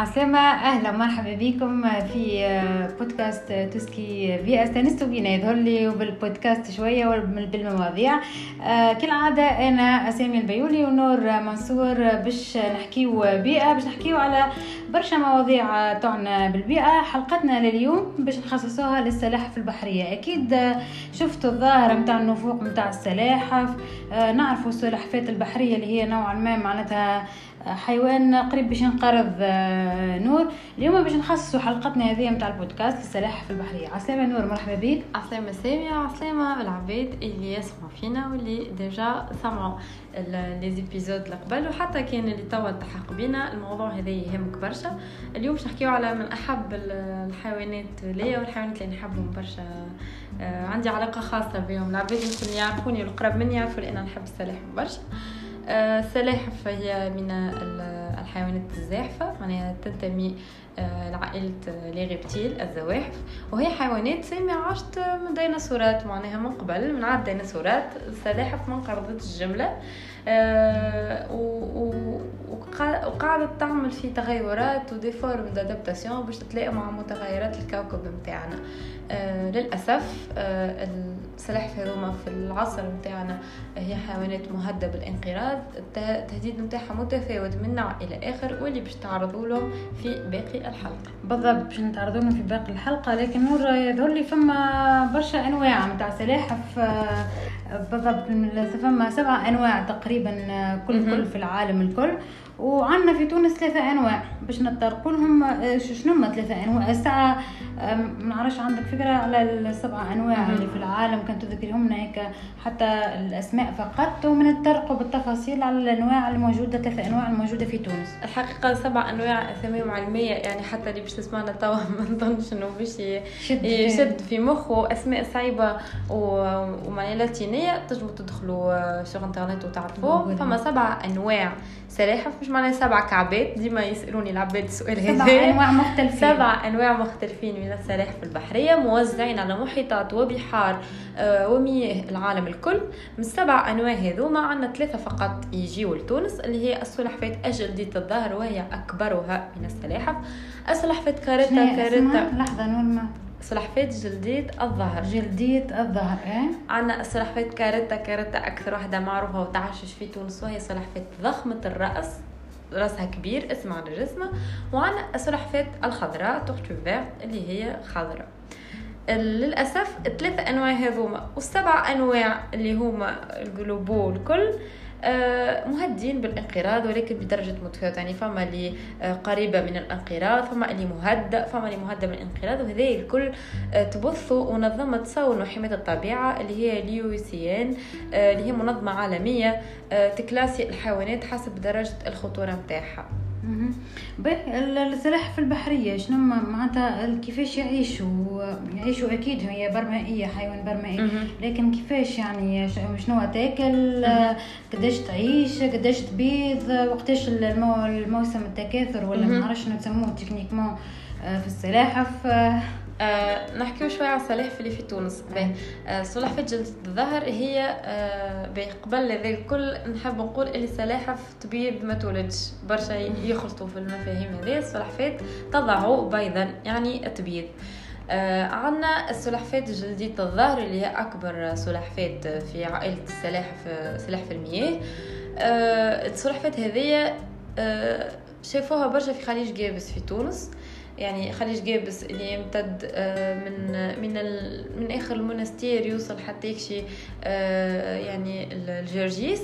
عسلامة أهلا ومرحبا بكم في بودكاست تسكي بيئة استانستوا بينا يظهر لي بالبودكاست شوية بالمواضيع كالعادة أنا أسامي البيولي ونور منصور. باش نحكيو بيئة باش نحكيو على برشا مواضيع تعنى بالبيئة. حلقتنا لليوم باش نخصصوها للسلاحف البحرية. أكيد شفتوا الظاهرة متاع النفوق متاع السلاحف. نعرفوا السلحفات البحرية اللي هي نوعا ما معناتها حيوان قريب باش ينقرض آه، نور. اليوم باش نخصصوا حلقتنا هذه نتاع البودكاست السلاحف البحرية. عسلامة نور مرحبا بك. عسلامة سامي عسلامة العباد اللي يسمعوا فينا واللي déjà سمعوا les épisodes قبل وحتى كان اللي توا التحق بينا الموضوع هذا يهمك برشا. اليوم باش نحكيو على من أحب الحيوانات ليا والحيوانات اللي نحبهم برشا. آه، عندي علاقة خاصة بهم. العباد يمكن يعرفوني والقرب مني يعرفوا لأن نحب السلاحف برشا. السلاحف هي من الحيوانات الزاحفة معناها تنتمي آه، لعائلة les reptiles الزواحف. وهي حيوانات سامية عاشت من ديناصورات معناها من قبل من عاد ديناصورات. السلاحف ما انقرضت الجملة. آه، وقاعدة تعمل في تغيرات و des formes d'adaptation باش تتلاقى مع متغيرات الكوكب متاعنا. آه للأسف آه السلاحف هذوما في العصر متاعنا هي حيوانات مهددة بالانقراض التهديد متاعها متفاوت من نوع إلى آخر واللي باش تعرضوا لهم في باقي الحلقة. بالضبط باش نتعرضوا لهم في باقي الحلقة لكن نور يظهر لي فما برشا أنواع متاع سلاحف بالضبط فما سبع أنواع تقريبا آه، كل كل في العالم الكل. وعندنا في تونس ثلاثة أنواع باش نتطرقوا لهم آه، شنو هما ثلاثة أنواع؟ الساعة ما نعرفش عندك فكرة على السبع أنواع اللي في العالم كنت تذكرهم هيك حتى الأسماء فقط ومن نتطرقوا بالتفاصيل على الأنواع الموجودة ثلاثة أنواع الموجودة في تونس. الحقيقة سبع أنواع أساميهم علمية يعني حتى اللي باش تسمعنا توا ما نظنش إنه باش يشد في مخه. أسماء صعيبة ومعناها لاتينية تجمعوا تدخلوا في انترنت وتعرفوا فما سبع أنواع. سلاحف مش معناها سبع كعبات ديما يسألوني العباد السؤال هذا. سبع أنواع مختلفين. سبع أنواع مختلفين من السلاحف البحرية موزعين على محيطات وبحار آه، ومياه العالم الكل. من السبع أنواع هذوما عندنا ثلاثة فقط يجيو لتونس اللي هي السلحفات جلدية الظهر وهي أكبرها من السلاحف. السلحفات كاريتا كاريتا. لحظة نور سلحفات جلدية الظهر. جلدية الظهر إيه؟ عندنا السلحفات كاريتا كاريتا أكثر واحدة معروفة وتعشش في تونس وهي سلحفات ضخمة الرأس. راسها كبير اسمها على جسمها وعندنا السلحفات الخضراء tortue اللي هي خضراء. للأسف الثلاثة أنواع هذوما والسبع أنواع اللي هما ال globe الكل مهددين بالانقراض ولكن بدرجة متفاوتة. يعني فما اللي آه، قريبة من الانقراض فما اللي مهدد فما اللي مهدد من الانقراض وهذا الكل آه، تبثوا منظمة صون وحماية الطبيعة اللي هي ال UICN اللي هي منظمة عالمية تكلاسي الحيوانات حسب درجة الخطورة متاعها السلاحف البحرية شنو معناتها كيفاش يعيشوا؟ يعيشوا أكيد هي برمائية حيوان برمائي. لكن كيفاش يعني شنو تاكل؟ قداش تعيش؟ قداش تبيض؟ وقتاش الموسم التكاثر؟ ولا ما نعرفش شنو تسموه تكنيكمون آه، في السلاحف آه نحكيو شوية على السلاحف اللي في تونس. آه سلحفاة جلد الظهر هي آه قبل هذا الكل نحب نقول اللي السلاحف تبيض ما تولدش. برشا يخلطوا في المفاهيم هذه السلحفاة تضع بيضا يعني تبيض آه عندنا السلحفاة جلدية الظهر اللي هي أكبر سلحفاة في عائلة السلاحف سلاحف المياه. آه السلحفاة هذه آه شافوها برشا في خليج قابس في تونس. يعني خليج قابس اللي يمتد آه، من من من آخر المنستير يوصل حتى يكشي آه، يعني لجرجيس.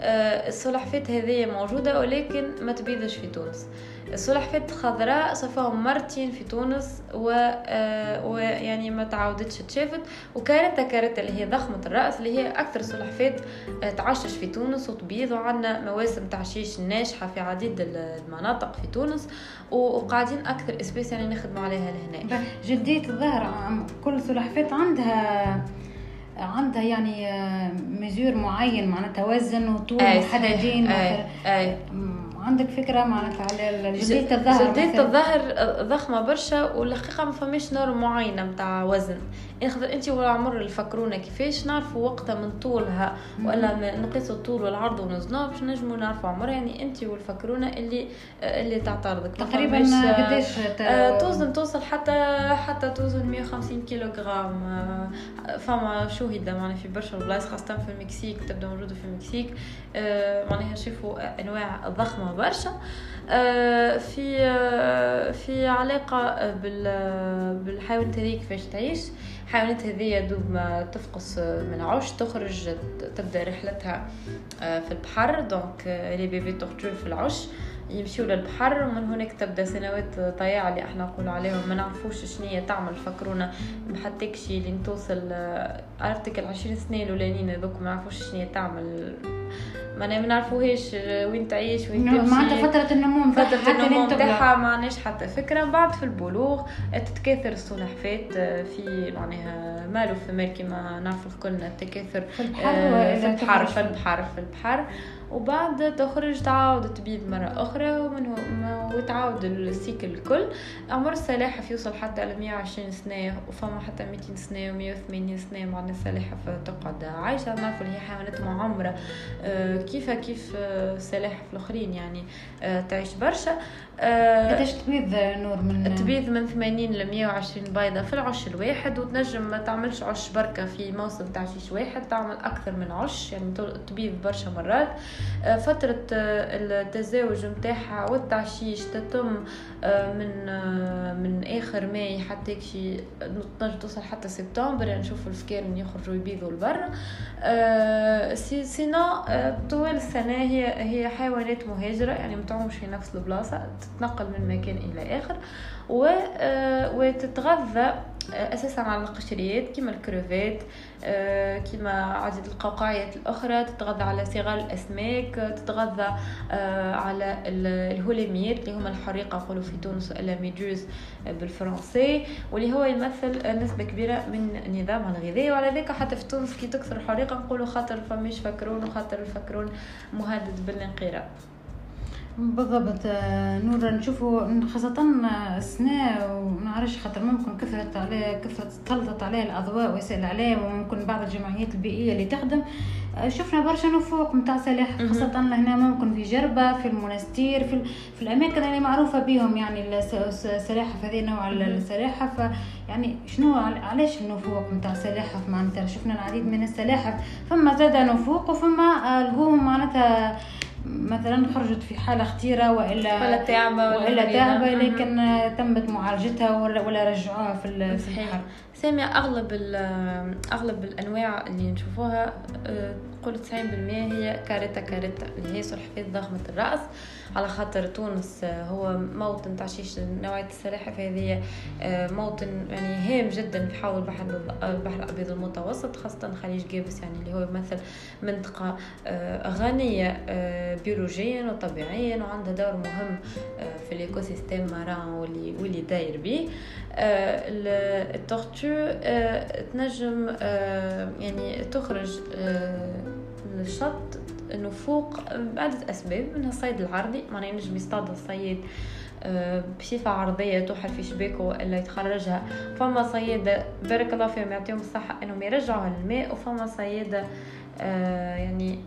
آه، السلحفات هذه موجودة ولكن ما تبيضش في تونس. السلحفات الخضراء صفاهم مرتين في تونس و... آه ويعني ما تعاودتش تشافت وكاريتا كاريتا اللي هي ضخمة الرأس اللي هي أكثر سلحفات آه تعشش في تونس وتبيض وعندنا مواسم تعشيش ناجحة في عديد المناطق في تونس وقاعدين أكثر espèce يعني نخدموا عليها لهنا جلدية الظهر كل سلحفات عندها عندها يعني مزور معين معناتها وزن وطول أي. أي. عندك فكرة معناتها على جلديه الظهر جلديه الظهر ضخمة برشا والحقيقة ما فماش نور معينة نتاع وزن. ياخذ أنت والعمر الفكرونا كيفاش نعرفوا وقتها من طولها ولا نقيسوا الطول والعرض ونوزنوها باش نجموا نعرفوا عمرها يعني أنت والفكرونا اللي اللي تعترضك تقريبا قداش آه توزن توصل حتى حتى توزن 150 كيلوغرام آه فما chez معناها في برشا بلايص خاصة في المكسيك تبدأ موجودة في المكسيك آه معناها شوفوا أنواع ضخمة برشا. في آه في علاقة بالحيوانات هذيك كيفاش تعيش. الحيوانات هذيا دوب ما تفقس من عش تخرج تبدأ رحلتها آه، في البحر. donc les bébés tortues في العش يمشيو للبحر. ومن هناك تبدأ سنوات طيعة اللي إحنا نقول عليهم. ما نعرفوش شنية تعمل فكرونا بحتى شي لين توصل آه، عرفتك العشرين سنة الأولانيين هذوك ما نعرفوش شنية تعمل ما نعرفوهاش وين تعيش وين تمشي. معناتها فترة النمو فترة النمو نتاعها ما عندناش حتى فكرة. بعد في البلوغ تتكاثر السلحفات آه، في معناها مالو في مال كيما نعرف الكل تكاثر في البحر آه، في البحر في البحر في البحر. وبعد تخرج تعاود تبيض مرة أخرى ومن وتعاود السيكل الكل. عمر السلاحف يوصل حتى ل 120 سنة وفما حتى 200 سنة و 180 سنة مع السلاحف تقعد عايشة. نعرفوا اللي هي حيوانات معمرة آه، كيف كيف السلاحف الآخرين يعني آه، تعيش برشا. آه، قداش تبيض نور من تبيض من 80 ل 120 بيضة في العش الواحد وتنجم ما تعملش عش بركة في موسم تاع شيش واحد تعمل أكثر من عش يعني تبيض برشا مرات. آه، فترة التزاوج متاعها والتعشيش تتم من من آخر ماي حتى شي تنجم توصل حتى سبتمبر يعني نشوف الفكارن يخرجوا يبيضوا لبرا. sinon طوال السنة هي هي حيوانات مهاجرة يعني متعومش في نفس البلاصة تتنقل من مكان إلى آخر آه، وتتغذى أساسا على القشريات كيما الكروفيت آه، كيما عدد القوقعيات الأخرى تتغذى على صغار الأسماك تتغذى على الهلاميات اللي هما الحريقة نقولوا في تونس méduse بالفرنسي واللي هو يمثل نسبة كبيرة من نظامها الغذائي وعلى ذلك حتى في تونس كي تكثر الحريقة نقولوا خاطر فماش فكرون وخاطر الفكرون مهدد بالانقراض. بالضبط. آه، نورمال نشوفوا خاصة السنة ونعرفش خاطر ممكن كثرت عليه كثرت تسلطت عليه الأضواء وسائل الإعلام وممكن بعض الجمعيات البيئية اللي تخدم. آه، شفنا برشا نفوق متاع سلاحف خاصة هنا ممكن في جربة في المنستير في, في الأماكن اللي معروفة بهم يعني السلاحف هذه نوع السلاحف يعني شنو علاش النفوق متاع السلاحف معناتها شفنا العديد من السلاحف فما زاد نفوق وفما لقوهم معناتها مثلا خرجت في حالة خطيرة والا ولا تعبة ولا, ولا تعبة لكن تمت معالجتها ولا, ولا رجعوها في في البحر. سامية أغلب أغلب الأنواع اللي نشوفوها آه، 90% هي كاريتا كاريتا اللي هي سلحفاة ضخمة الرأس. على خاطر تونس آه، هو موطن تعشيش نوعية السلاحف هذه آه، موطن يعني هام جدا في حول البحر البحر الأبيض المتوسط خاصة خليج قابس يعني اللي هو يمثل منطقة غنية بيولوجيا وطبيعيا وعندها دور مهم في ال écosystème marin واللي واللي داير به التورتو تنجم يعني تخرج للشط إنه فوق بعدة أسباب منها الصيد العرضي. معناه ينجم يصطاد الصيد بصفة عرضية توحل في شباكه إلا يتخرجها. فما صيادة بارك الله فيهم يعطيهم الصحة إنهم يرجعوها للماء وفما صيادة يعني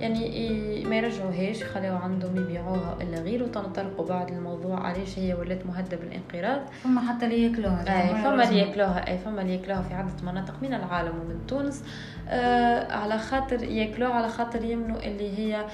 يعني ما يرجعوهاش خليو عندهم يبيعوها إلا غيره تنطرقوا بعد الموضوع. علاش هي ولات مهددة بالانقراض؟ فما حتى اللي ياكلوها. إي فما اللي ياكلوها إي فما اللي ياكلوها في عدة مناطق من العالم ومن تونس. آه على خاطر ياكلوها على خاطر يؤمنوا اللي هي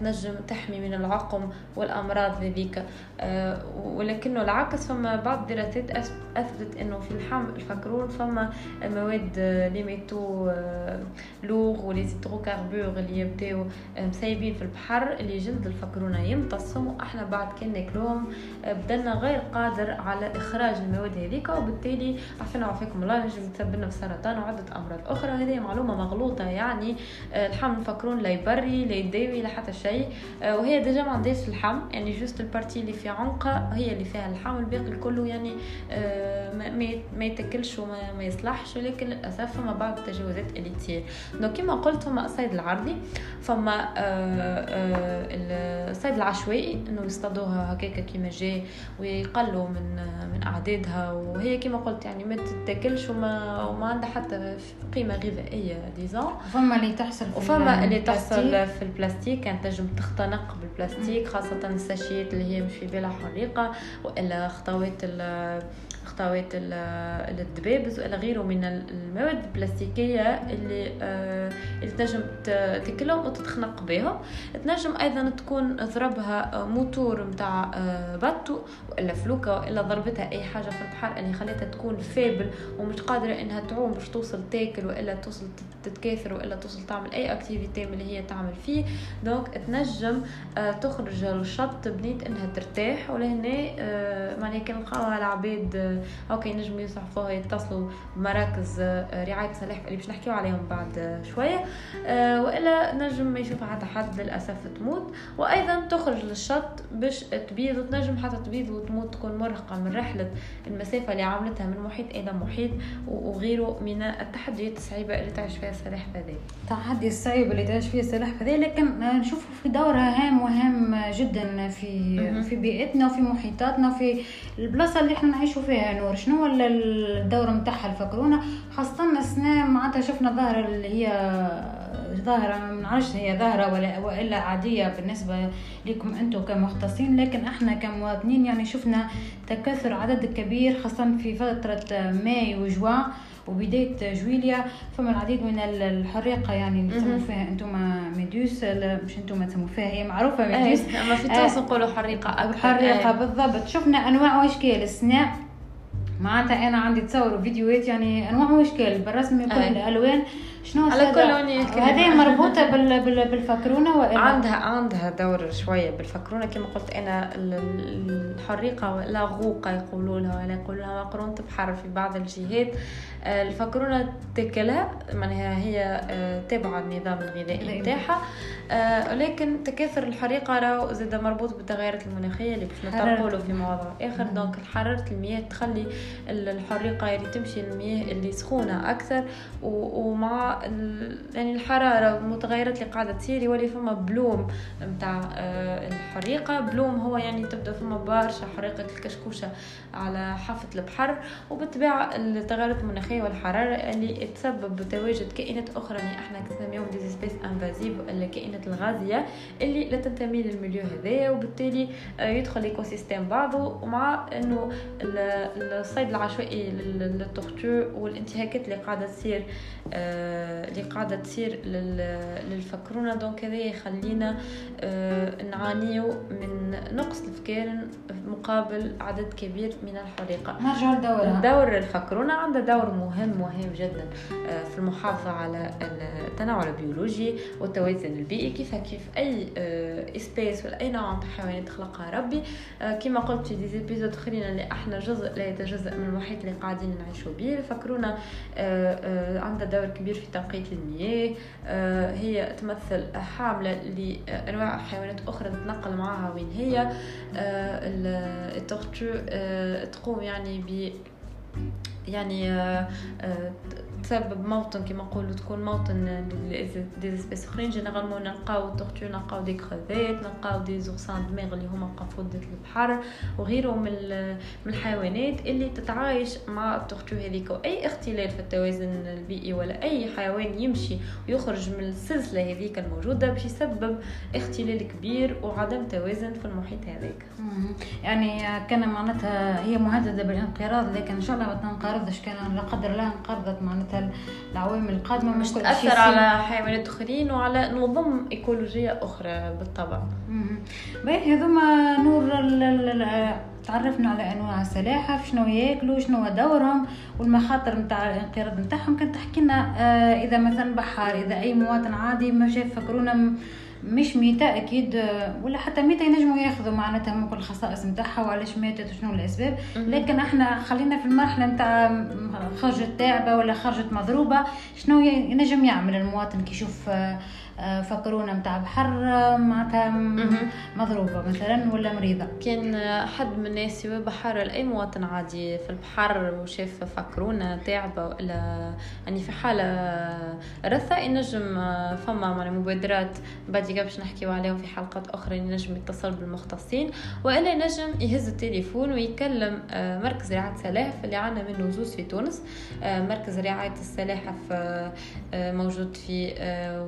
تنجم تحمي من العقم والأمراض هذيك. آه ولكنه العكس فما بعض الدراسات أثبتت إنه في اللحم الفكرون فما مواد les métaux آه lourds و les hydrocarbures اللي يبداو مسيبين في البحر اللي جلد الفكرونه يمتصهم. وأحنا بعد كان ناكلوهم بدلنا غير قادر على إخراج المواد هذيك. وبالتالي عفنا وعافاكم الله نجم تسبب لنا بسرطان وعدة أمراض أخرى. هذه معلومة مغلوطة يعني لحم الفكرون لا يبري لا يداوي لا حتى شيء. وهي déjà ما عندهاش اللحم يعني juste ال partie اللي في عنقها هي اللي فيها اللحم الباقي كله يعني ما يتاكلش وما ما يصلحش. ولكن للأسف فما بعض التجاوزات اللي تصير donc كما قلت فما الصيد العرضي. فما آه، آه، الصيد العشوائي إنه يصطادوها هكاكا كيما جاي ويقلوا من من أعدادها. وهي كيما قلت يعني ما تتاكلش وما وما عندها حتى قيمة غذائية disons فما اللي تحصل في وفما اللي تحصل. في البلاستيك كانت تنجم تختنق بالبلاستيك خاصة ال sachetات اللي هي مش في بالها حريقة وإلا خطوات خطوات ال- الدبابز والا غيره من المواد البلاستيكية اللي آه، اللي تنجم تاكلهم وتتخنق بهم تنجم أيضا تكون ضربها موتور متاع آه، bateau وإلا فلوكة وإلا ضربتها أي حاجة في البحر اللي خلتها تكون faible ومش قادرة إنها تعوم باش توصل تاكل وإلا توصل تت- تتكاثر وإلا توصل تعمل أي activité اللي هي تعمل فيه. donc تنجم آه، تخرج للشط بنية إنها ترتاح. ولهنا آه، معناها كان لقاوها العباد هاكا ينجموا يسعفوها يتصلوا بمراكز آه، سلاحف اللي باش نحكيو عليهم بعد آه، شوية. آه، وإلا نجم ما يشوفها حتى حد للاسف تموت. وأيضا تخرج للشط باش تبيض وتنجم حتى تبيض وتموت تكون مرهقة من رحلة المسافة اللي عملتها من محيط إلى محيط وغيره من التحديات الصعيبة اللي تعيش فيها السلاحف هذه التحدي الصعيب اللي تعيش فيه السلاحف هذه لكن نشوفه في دورها هام وهام جدا في. في بيئتنا وفي محيطاتنا وفي البلاصة اللي إحنا نعيشوا فيها. نور. شنو هو الدور نتاعها الفكرونا خاصة السنة معناتها شفنا ظاهرة اللي هي ظاهرة ما نعرفش هي ظاهرة ولا وإلا عادية بالنسبة لكم أنتم كمختصين لكن إحنا كمواطنين يعني شفنا تكاثر عدد كبير خاصة في فترة ماي وجوان وبداية جويليا. فما العديد من ال- الحريقة يعني اللي تسموا. فيها أنتم ميدوس لا، مش أنتم تسموا فيها هي معروفة إيه، اما في تونس نقولوا حريقة أكثر الحريقة إيه. بالضبط. شفنا أنواع وأشكال السناء معناتها أنا عندي تصور فيديوهات يعني أنواع واشكال بالرسم كل أي. الالوان شنو على هذا؟ كل. هذه مربوطة بال... بال... بالفكرونه ولا عندها عندها دور شوية بالفكرونه كما قلت أنا ال- ال- الحريقة ولا غوقة يقولوا لها ولا يقولوا لها مقرونة بحر في بعض الجهات الفكرونه تاكلها معناها هي آه، تابعة النظام الغذائي غذائي. نتاعها آه، ولكن تكاثر الحريقة راهو زاد مربوط بالتغيرات المناخية اللي باش. نطرقوا له في موضوع آخر مم. دونك حرارة المياه تخلي ال- الحريقة يعني تمشي المياه اللي سخونة أكثر ومع يعني الحرارة والمتغيرات اللي قاعدة تصير يولي فما bloom نتاع الحريقة bloom هو يعني تبدأ فما برشا حريقة الكشكوشه على حافة البحر وبالطبيعة التغيرات المناخية والحرارة اللي تسبب بتواجد كائنات أخرى اللي إحنا نسميهم des espèces invasives ولا الكائنات الغازية اللي لا تنتمي لل milieu هذايا وبالتالي آه، يدخل ال écosystème بعضه ومع إنه ال- الصيد العشوائي لل- لل tortue والانتهاكات اللي قاعدة تصير آه، اللي قاعدة تصير لل- للفكرونة. donc هذا يخلينا آه، نعانيو من نقص الفكارن مقابل عدد كبير من الحريقة. نرجع لدورها. دور الفكرونة عنده دور مهم مهم جدا آه، في المحافظة على التنوع البيولوجي والتوازن البيئي. كيف كيف أي espèce ولا أي نوع من الحيوانات خلقها ربي. آه، كما قلت في des épisodes آخرين اللي إحنا جزء لا يتجزأ من المحيط اللي قاعدين نعيشوا به. آه، آه، عندها دور كبير في تنقية المياه. آه، هي تمثل حاملة لأنواع حيوانات أخرى تتنقل معها وين هي. آه، ال- ال tortue آه، تقوم يعني ب يعني آه، آه، تسبب موطن كما نقولوا تكون موطن des espèces اخرين généralement نلقاو ال tortue نلقاو des crevettes نلقاو des oursins de mer اللي هما قفودة البحر. وغيره من من الحيوانات اللي تتعايش مع التورتو هذيك. وأي اختلال في التوازن البيئي ولا أي حيوان يمشي ويخرج من السلسلة هذيك الموجودة باش يسبب اختلال كبير وعدم توازن في المحيط هذاك. يعني كان معناتها هي مهددة بالانقراض لكن إن شاء الله ما تنقرضش. كان لا قدر الله انقرضت معناتها. العوامل القادمة مش تأثر. على حيوانات أخرين وعلى نظم إيكولوجية أخرى بالطبع. باهي هذوما نور تعرفنا على أنواع السلاحف شنو ياكلوا شنو دورهم والمخاطر نتاع الانقراض نتاعهم كان تحكي لنا آه، إذا مثلا بحر إذا أي مواطن عادي ما شاف فكرونا م- مش ميتة أكيد ولا حتى ميتة ينجموا ياخذوا معناتها ممكن الخصائص نتاعها وعلاش ماتت وشنو الأسباب. لكن إحنا خلينا في المرحلة نتاع خرجت تعبة ولا خرجت مضروبة شنو ينجم يعمل المواطن كي يشوف آه، فكرونا متاع بحر معناتها مضروبة مثلا ولا مريضة. كان حد من الناس بحر لأي مواطن عادي في البحر وشاف فكرونا تعبة ولا يعني في حالة رثة ينجم فما معناها مبادرات بعد باش نحكيو عليهم في حلقات أخرى ينجم يتصل بالمختصين وإلا ينجم يهز التليفون ويكلم آه، مركز رعاية السلاحف اللي عندنا منه زوز في تونس. آه، مركز رعاية السلاحف موجود في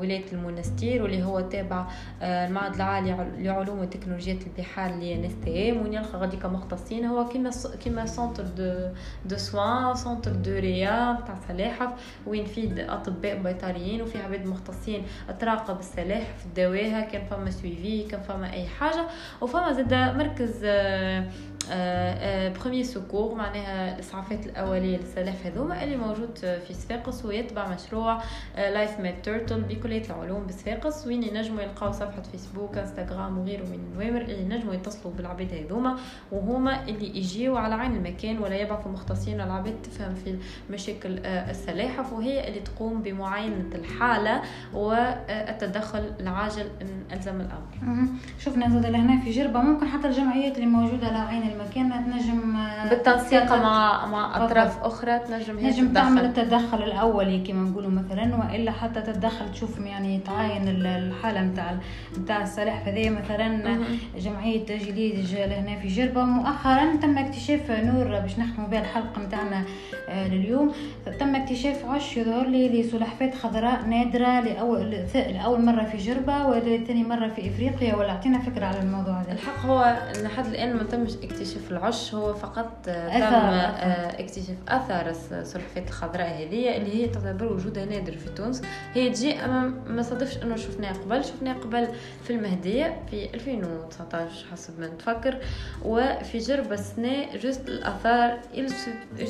ولاية المنستير واللي هو تابع آه، المعهد العالي لعلوم وتكنولوجيات البحار ال INSTM. ونلقى غاديكا مختصين. هو كيما كيما centre de de soins centre de réa تاع سلاحف. وين فيه أطباء بيطريين. وفي عباد مختصين. تراقب السلاحف دواها كان فما suivi كان فما أي حاجة. وفما زاد مركز آه premier آه، secours آه، معناها الاسعافات الأولية للسلاحف هذوما اللي موجود في صفاقس ويتبع مشروع Life Med Turtle بكليه العلوم بصفاقس وين ينجموا يلقاو صفحة فيسبوك انستغرام وغيره من النوامر اللي ينجموا يتصلوا بالعباد هذوما وهما اللي يجيو على عين المكان ولا يبعثوا مختصين العباد تفهم في مشاكل آه، السلاحف وهي اللي تقوم بمعاينة الحالة والتدخل العاجل إن لزم الأمر. شفنا زاد لهنا في جربة ممكن حتى الجمعيات اللي موجودة على عين المكان تنجم آه، بالتنسيق مع مع أطراف أخرى تنجم هي تنجم تعمل التدخل الأولي كما نقولوا مثلا وإلا حتى تتدخل تشوف يعني تعاين الحالة نتاع نتاع السلاحف هذه مثلا جمعية جليد لهنا في جربة. مؤخرا تم اكتشاف نور باش نختموا بها الحلقة نتاعنا آه، لليوم. تم اكتشاف عش يظهر لي لسلحفات خضراء نادرة لاول لأول مرة في جربة ولثاني مرة في إفريقيا. ولا أعطينا فكرة على الموضوع هذا. الحق هو لحد الآن ما تمش اكتشاف العش هو فقط تم آه، اكتشاف آثار السلحفات الخضراء هذه اللي هي تعتبر وجودها نادر في تونس. هي تجي أما ما صادفش أنه شفناها قبل شفناها قبل في المهدية في 2019 حسب ما نتفكر وفي جربه سنة juste الآثار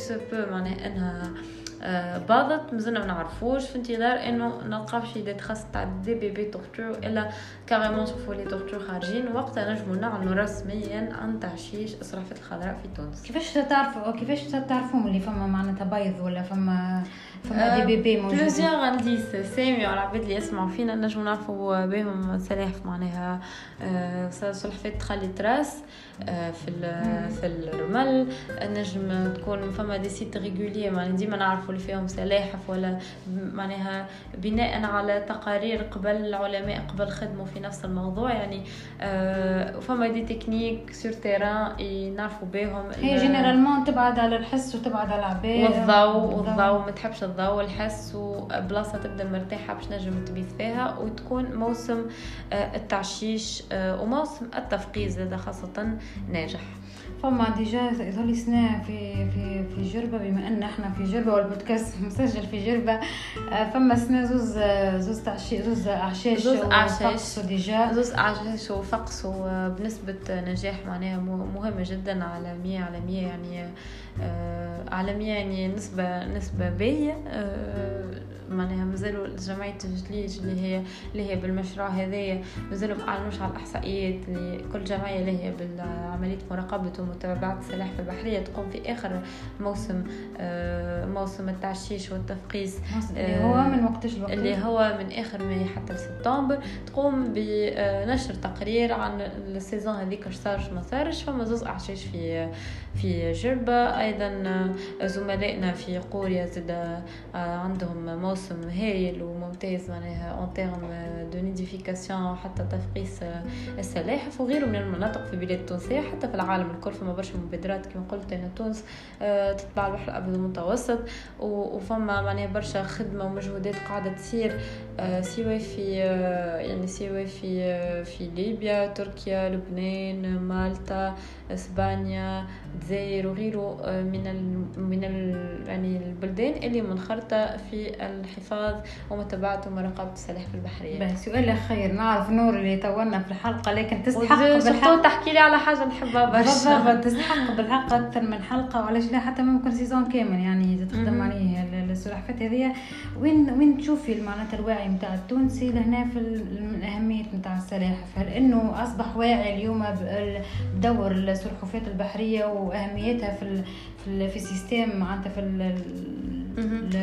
se peut معناها أنها باضت مازلنا ما نعرفوش. في انتظار إنه نلقاو شي des traces تاع des bébés tortues إلا carrément نشوفوا les tortues خارجين. وقتها نجمو نعلنوا رسميا عن تعشيش السلحفاه الخضراء في تونس. كيفاش تعرفوا كيفاش تعرفوا اللي فما معناتها بيض ولا فما فما des bébés موجودين؟ plusieurs indices سامي العباد اللي يسمعوا فينا نجمو نعرفوا بهم سلاحف معناها آه، سلحفاه تخلي traces آه، في في الرمل. نجم تكون فما des sites réguliers معناها ديما نعرفوا اللي فيهم سلاحف ولا معناها بناء على تقارير قبل العلماء قبل خدموا في نفس الموضوع. يعني آه، فما des techniques sur terrain نعرفوا بهم. هي généralement تبعد على الحس وتبعد على العباد والضوء والضوء. ما تحبش الضوء والحس وبلاصة تبدأ مرتاحة باش نجم تبيض فيها وتكون موسم آه، التعشيش وموسم التفقيز هذا خاصة ناجح. فما déjà يظهر لي سنة في في في جربة بما أن إحنا في جربة والبودكاست مسجل في جربة آه، فما سنة زوز زوز تعشي زوز أعشاش زوز أعشاش. déjà. زوز أعشاش وفقس بنسبة نجاح معناها مهمة جدا عالمية عالمية يعني آه، عالمية يعني نسبة نسبة باهية آه، معناها مازالوا جمعية تجليج اللي هي اللي هي بالمشروع هذايا مازالوا ما أعلنوش على الإحصائيات اللي كل جمعية اللي هي بالعملية مراقبة ومتابعة السلاحف البحرية تقوم في آخر موسم آه، موسم التعشيش والتفقيس اللي هو من وقتش الوقت اللي هو من آخر ماي حتى لسبتمبر تقوم بنشر تقرير عن ال saison هذيك اش صار ما صارش فما زوز أعشاش في في جربة. أيضا زملائنا في قوريا زاد عندهم موسم هايل وممتاز معناها en termes de nidification حتى تفقيس السلاحف وغيره من المناطق في البلاد التونسيه حتى في العالم الكل فما برشا مبادرات كما قلت أن تونس تتبع البحر الأبيض المتوسط وفما معناها برشا خدمة ومجهودات قاعدة تصير. سواء في يعني سواء في في ليبيا تركيا لبنان مالطا إسبانيا الجزائر وغيره آه، من ال من ال يعني البلدان اللي منخرطة في الحفاظ ومتابعة ومراقبة السلاحف البحرية. سؤال أخير نعرف نور اللي طولنا في الحلقة لكن تستحق بالحق تحكي لي على حاجة نحبها برشا. تستحق بالحق أكثر من حلقة وعلاش لا حتى ممكن سيزون كامل يعني تخدم عليه السلحفات هذه وين وين تشوفي معناتها الوعي نتاع التونسي لهنا في الأهمية نتاع السلاحف؟ هل إنه أصبح واعي اليوم بدور السلحفات البحرية وأهميتها في في في ال système معناتها في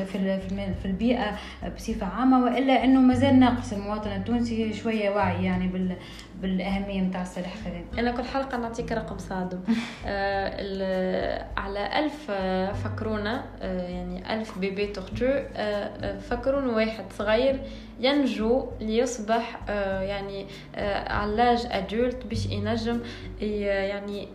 في في البيئة بصفة عامة وإلا إنه مازال ناقص المواطن التونسي شوية وعي يعني بالأهمية نتاع السلاحف هذا أنا كل حلقة نعطيك رقم صادم. آه على ألف آه، فكرونا آه يعني ألف bébés tortues آه, آه، فكرون واحد صغير ينجو ليصبح آه يعني آه à l'âge adulte باش ينجم يعني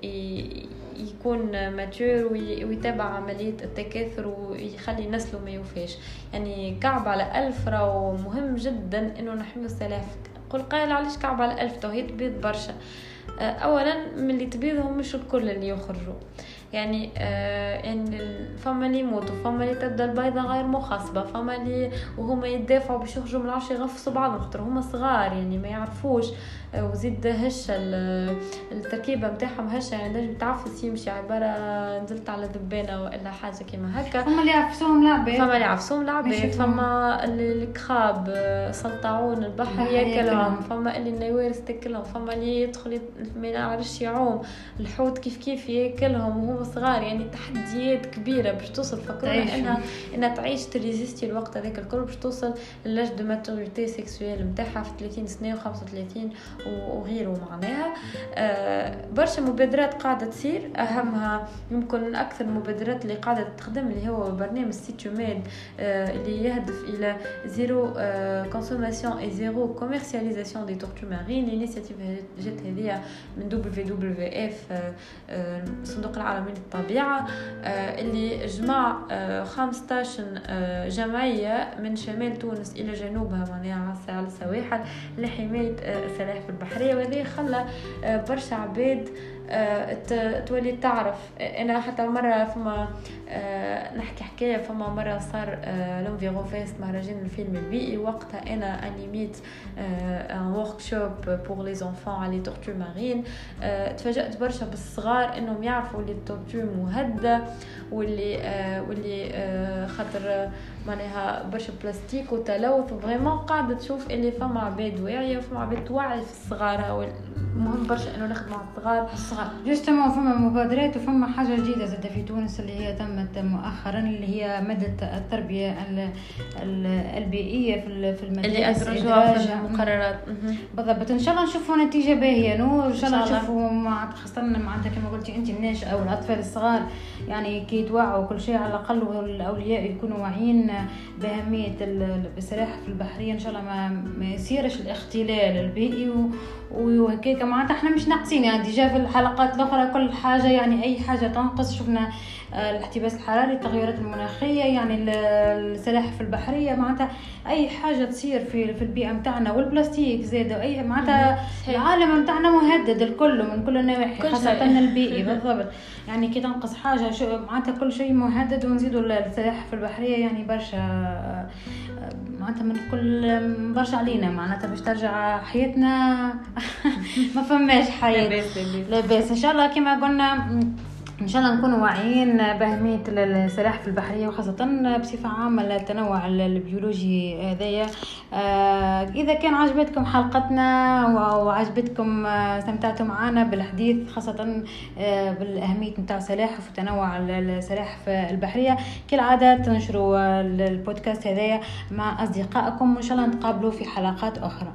يكون mature ويتابع عملية التكاثر ويخلي نسله ما يوفاش. يعني كعبة على ألف راهو مهم جدا إنه نحمي السلاحف قل قال علاش كعبة على ألف تو هي تبيض برشا. آه، اولا من اللي تبيضهم مش الكل اللي يخرجوا. يعني آه يعني فما اللي يموتوا فما اللي تبدا البيضة غير مخصبه فما اللي وهما يدافعوا باش يخرجوا من العش يغفصوا بعضهم خاطر هما صغار يعني ما يعرفوش. وزيد هشة التركيبة نتاعهم هشة يعني نجم تعفس يمشي عباره نزلت على ذبانه وإلا حاجة كيما هكا. فما اللي يعفسوهم لعبة. فما اللي يعفسوهم لعبة. فما الكخاب آه، سلطعون البحر ياكلهم. فما اللي النوارس تاكلهم فما اللي يدخل ما يعرفش يعوم. الحوت كيف كيف ياكلهم وهو صغار يعني تحديات كبيرة باش توصل. فكرونة انها إنها تعيش ت résisti الوقت هذاك الكل باش توصل ل l'âge de maturité sexuelle نتاعها في 30 سنة و35 وغيره معناها. آه برشا مبادرات قاعدة تصير. أهمها يمكن من أكثر المبادرات اللي قاعدة تخدم اللي هو برنامج سيتوميد آه اللي يهدف إلى zéro consommation et zéro commercialisation des tortues marines ال initiative جات هذه من WWF الصندوق العالمي من الطبيعة آه، اللي جمع 15 آه، آه، جمعية من شمال تونس إلى جنوبها معناها على السواحل لحماية السلاحف البحرية وهذا خلى برشا عباد تولي تعرف. أنا حتى مرة فما نحكي حكاية فما مرة صار L'Enviro Fest مهرجان الفيلم البيئي وقتها أنا animit un workshop pour les enfants على tortue marine تفاجأت برشا بالصغار إنهم يعرفوا اللي ال tortue مهدده واللي واللي خاطر معناها برشا بلاستيك وتلوث vraiment قاعدة تشوف اللي فما عباد واعية وفما عباد توعي في الصغار مهم برشا إنه نخدم مع الصغار. الصغار. justement فما مبادرات وفما حاجة جديدة زاد في تونس اللي هي تمت مؤخرا اللي هي مادة التربية البيئية في المدارس. اللي أدرجوها في المقررات. بالضبط. إن شاء الله نشوفوا نتيجة باهية إن شاء الله نشوفوا مع خاصة معناتها كما قلتي انت الناشئه أو الأطفال الصغار يعني كي يتوعوا كل شيء على الأقل والأولياء يكونوا واعيين بأهمية السلاحف البحرية. إن شاء الله ما, يصيرش الاختلال البيئي وهكاك معناتها إحنا مش ناقصين يعني déjà في الحلقات الأخرى كل حاجة يعني أي حاجة تنقص. شفنا آه، الاحتباس الحراري التغيرات المناخية يعني السلاحف البحرية. معناتها أي حاجة تصير في في البيئة نتاعنا والبلاستيك زاد أي معناتها العالم نتاعنا مهدد الكل من كل النواحي خاصة البيئي. بالضبط. يعني كي تنقص حاجة معناتها كل شيء مهدد ونزيدوا السلاحف البحرية يعني برشا آه، معناتها من كل برشا علينا. معناتها باش ترجع حياتنا ما فماش حياة. لاباس إن شاء الله كما قلنا إن شاء الله نكونوا واعيين بأهمية السلاحف البحرية وخاصة بصفة عامة التنوع البيولوجي هذايا. آه، إذا كان عجبتكم حلقتنا وعجبتكم آه، استمتعتوا معنا بالحديث خاصة آه، بالأهمية نتاع السلاحف وتنوع السلاحف البحرية. كالعادة تنشروا البودكاست هذايا مع أصدقائكم وإن شاء الله نتقابلوا في حلقات أخرى.